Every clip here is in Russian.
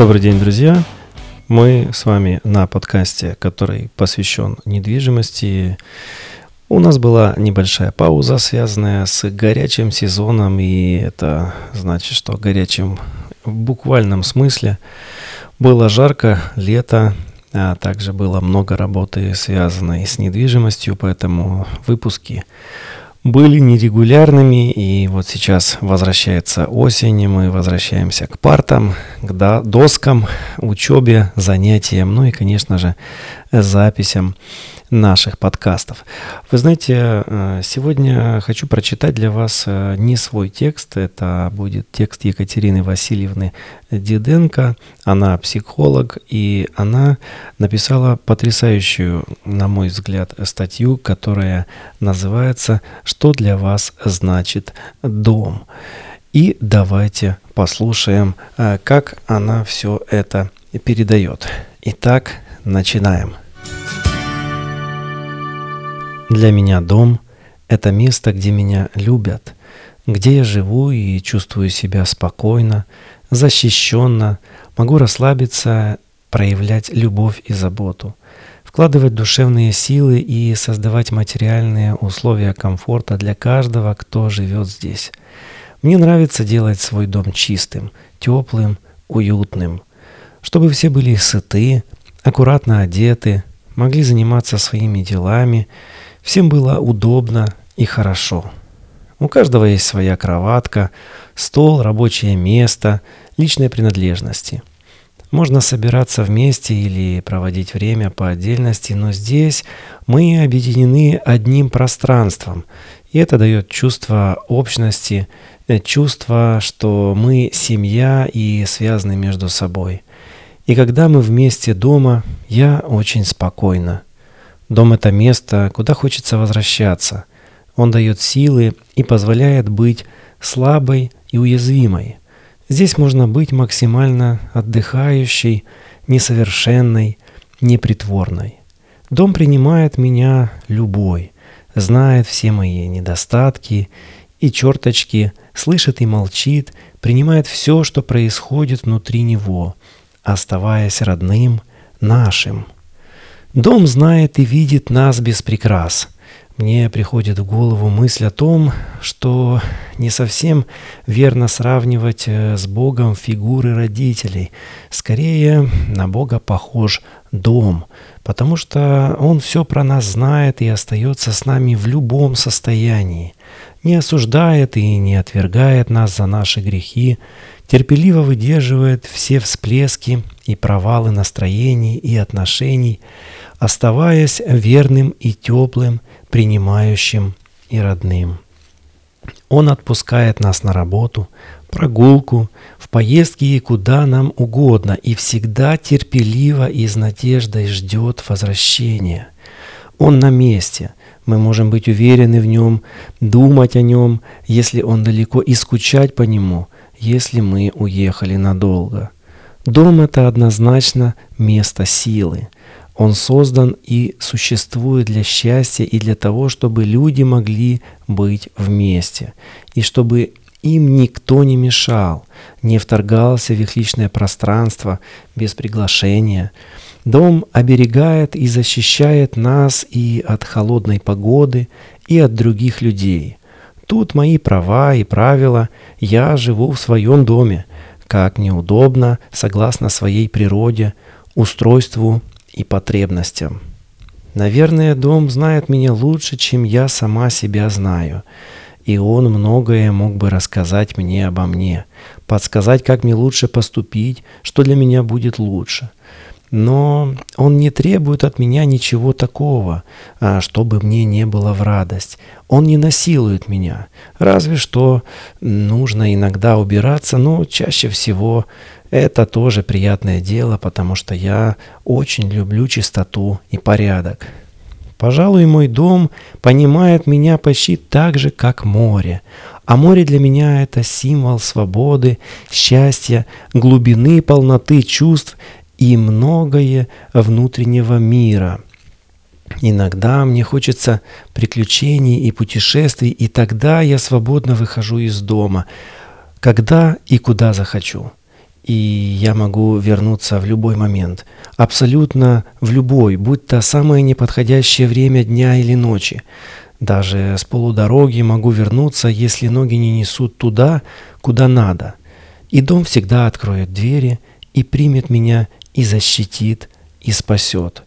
Добрый день, друзья! Мы с вами на подкасте, который посвящен недвижимости. У нас была небольшая пауза, связанная с горячим сезоном, и это значит, что горячим в буквальном смысле. Было жарко, лето, а также было много работы, связанной с недвижимостью, поэтому выпуски были нерегулярными, и вот сейчас возвращается осень, и мы возвращаемся к партам, к доскам, учебе, занятиям, ну и, конечно же, записям наших подкастов. Вы знаете, э, сегодня хочу прочитать для вас э, не свой текст, это будет текст Екатерины Васильевны Диденко. Она психолог, и она написала потрясающую, на мой взгляд, статью, которая называется «Что для вас значит дом?». И давайте послушаем, э, как она все это передает. Итак, начинаем. Для меня дом – это место, где меня любят, где я живу и чувствую себя спокойно, защищенно, могу расслабиться, проявлять любовь и заботу, вкладывать душевные силы и создавать материальные условия комфорта для каждого, кто живет здесь. Мне нравится делать свой дом чистым, теплым, уютным, чтобы все были сыты, аккуратно одеты, могли заниматься своими делами – Всем было удобно и хорошо. У каждого есть своя кроватка, стол, рабочее место, личные принадлежности. Можно собираться вместе или проводить время по отдельности, но здесь мы объединены одним пространством, и это дает чувство общности, э, чувство, что мы семья и связаны между собой. И когда мы вместе дома, я очень спокойна. Дом — это место, куда хочется возвращаться. Он дает силы и позволяет быть слабой и уязвимой. Здесь можно быть максимально отдыхающей, несовершенной, непритворной. Дом принимает меня любой, знает все мои недостатки и черточки, слышит и молчит, принимает все, что происходит внутри него, оставаясь родным, нашим. Дом знает и видит нас без прикрас. Мне приходит в голову мысль о том, что не совсем верно сравнивать э, с Богом фигуры родителей. Скорее, на Бога похож дом, потому что Он все про нас знает и остается с нами в любом состоянии. Не осуждает и не отвергает нас за наши грехи, терпеливо выдерживает все всплески и провалы настроений и отношений, оставаясь верным и теплым, принимающим и родным. Он отпускает нас на работу, прогулку, в поездки и куда нам угодно, и всегда терпеливо и с надеждой ждет возвращения. Он на месте. Мы можем быть уверены в нем, думать о нем, если он далеко, и скучать по нему, если мы уехали надолго. Дом — это однозначно место силы. Он создан и существует для счастья и для того, чтобы люди могли быть вместе, и чтобы им никто не мешал, не вторгался в их личное пространство без приглашения. Дом оберегает и защищает нас и от холодной погоды, и от других людей. Тут мои права и правила, я живу в своем доме, как неудобно, согласно своей природе, устройству и потребностям. Наверное, дом знает меня лучше, чем я сама себя знаю. И он многое мог бы рассказать мне обо мне, подсказать, как мне лучше поступить, что для меня будет лучше. Но он не требует от меня ничего такого, а чтобы мне не было в радость. Он не насилует меня. Разве что нужно иногда убираться, но чаще всего это тоже приятное дело, потому что я очень люблю чистоту и порядок. Пожалуй, мой дом понимает меня почти так же, как море. А море для меня это символ свободы, счастья, глубины, полноты чувств и многое внутреннего мира. Иногда мне хочется приключений и путешествий, и тогда я свободно выхожу из дома, когда и куда захочу. и я могу вернуться в любой момент. Абсолютно в любой, будь то самое неподходящее время дня или ночи. Даже с полудороги могу вернуться, если ноги не несут туда, куда надо. И дом всегда откроет двери и примет меня и защитит, и спасет.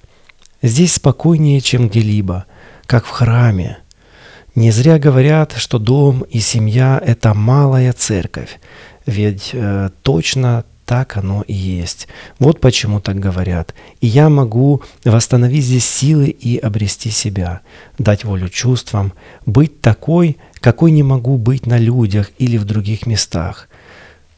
Здесь спокойнее, чем где-либо, как в храме. Не зря говорят, что дом и семья – это малая церковь, ведь э, точно так оно и есть. Вот почему так говорят. И я могу восстановить здесь силы и обрести себя, дать волю чувствам, быть такой, какой не могу быть на людях или в других местах.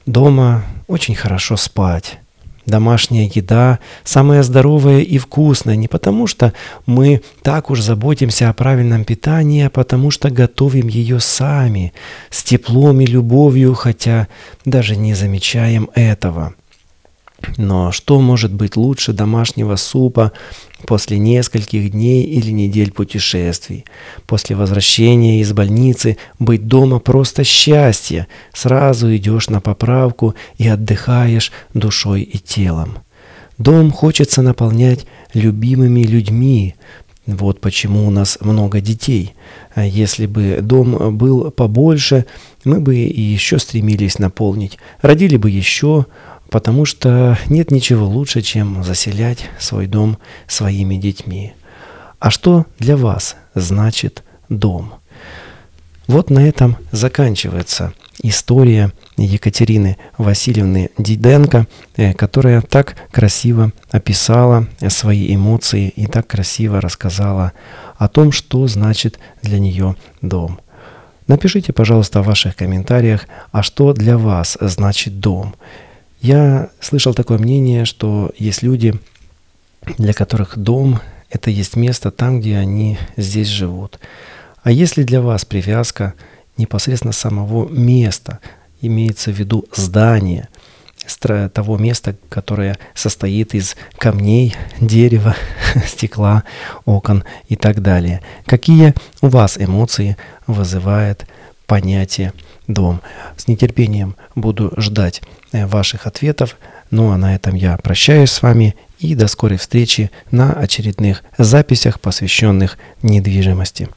Дома очень хорошо спать. Домашняя еда самая здоровая и вкусная не потому, что мы так уж заботимся о правильном питании, а потому что готовим ее сами, с теплом и любовью, хотя даже не замечаем этого. Но что может быть лучше домашнего супа после нескольких дней или недель путешествий? После возвращения из больницы быть дома просто счастье. Сразу идешь на поправку и отдыхаешь душой и телом. Дом хочется наполнять любимыми людьми. Вот почему у нас много детей. А если бы дом был побольше, мы бы и еще стремились наполнить. Родили бы еще, потому что нет ничего лучше, чем заселять свой дом своими детьми. А что для вас значит дом? Вот на этом заканчивается история Екатерины Васильевны Диденко, э, которая так красиво описала свои эмоции и так красиво рассказала о том, что значит для нее дом. Напишите, пожалуйста, в ваших комментариях, а что для вас значит дом. Я слышал такое мнение, что есть люди, для которых дом – это есть место там, где они здесь живут. А если для вас привязка непосредственно самого места, имеется в виду здание, того места, которое состоит из камней, дерева, стекла, окон и так далее. Какие у вас эмоции вызывает понятие дом? С нетерпением буду ждать Э, ваших ответов. Ну а на этом я прощаюсь с вами и до скорой встречи на очередных записях, посвященных недвижимости.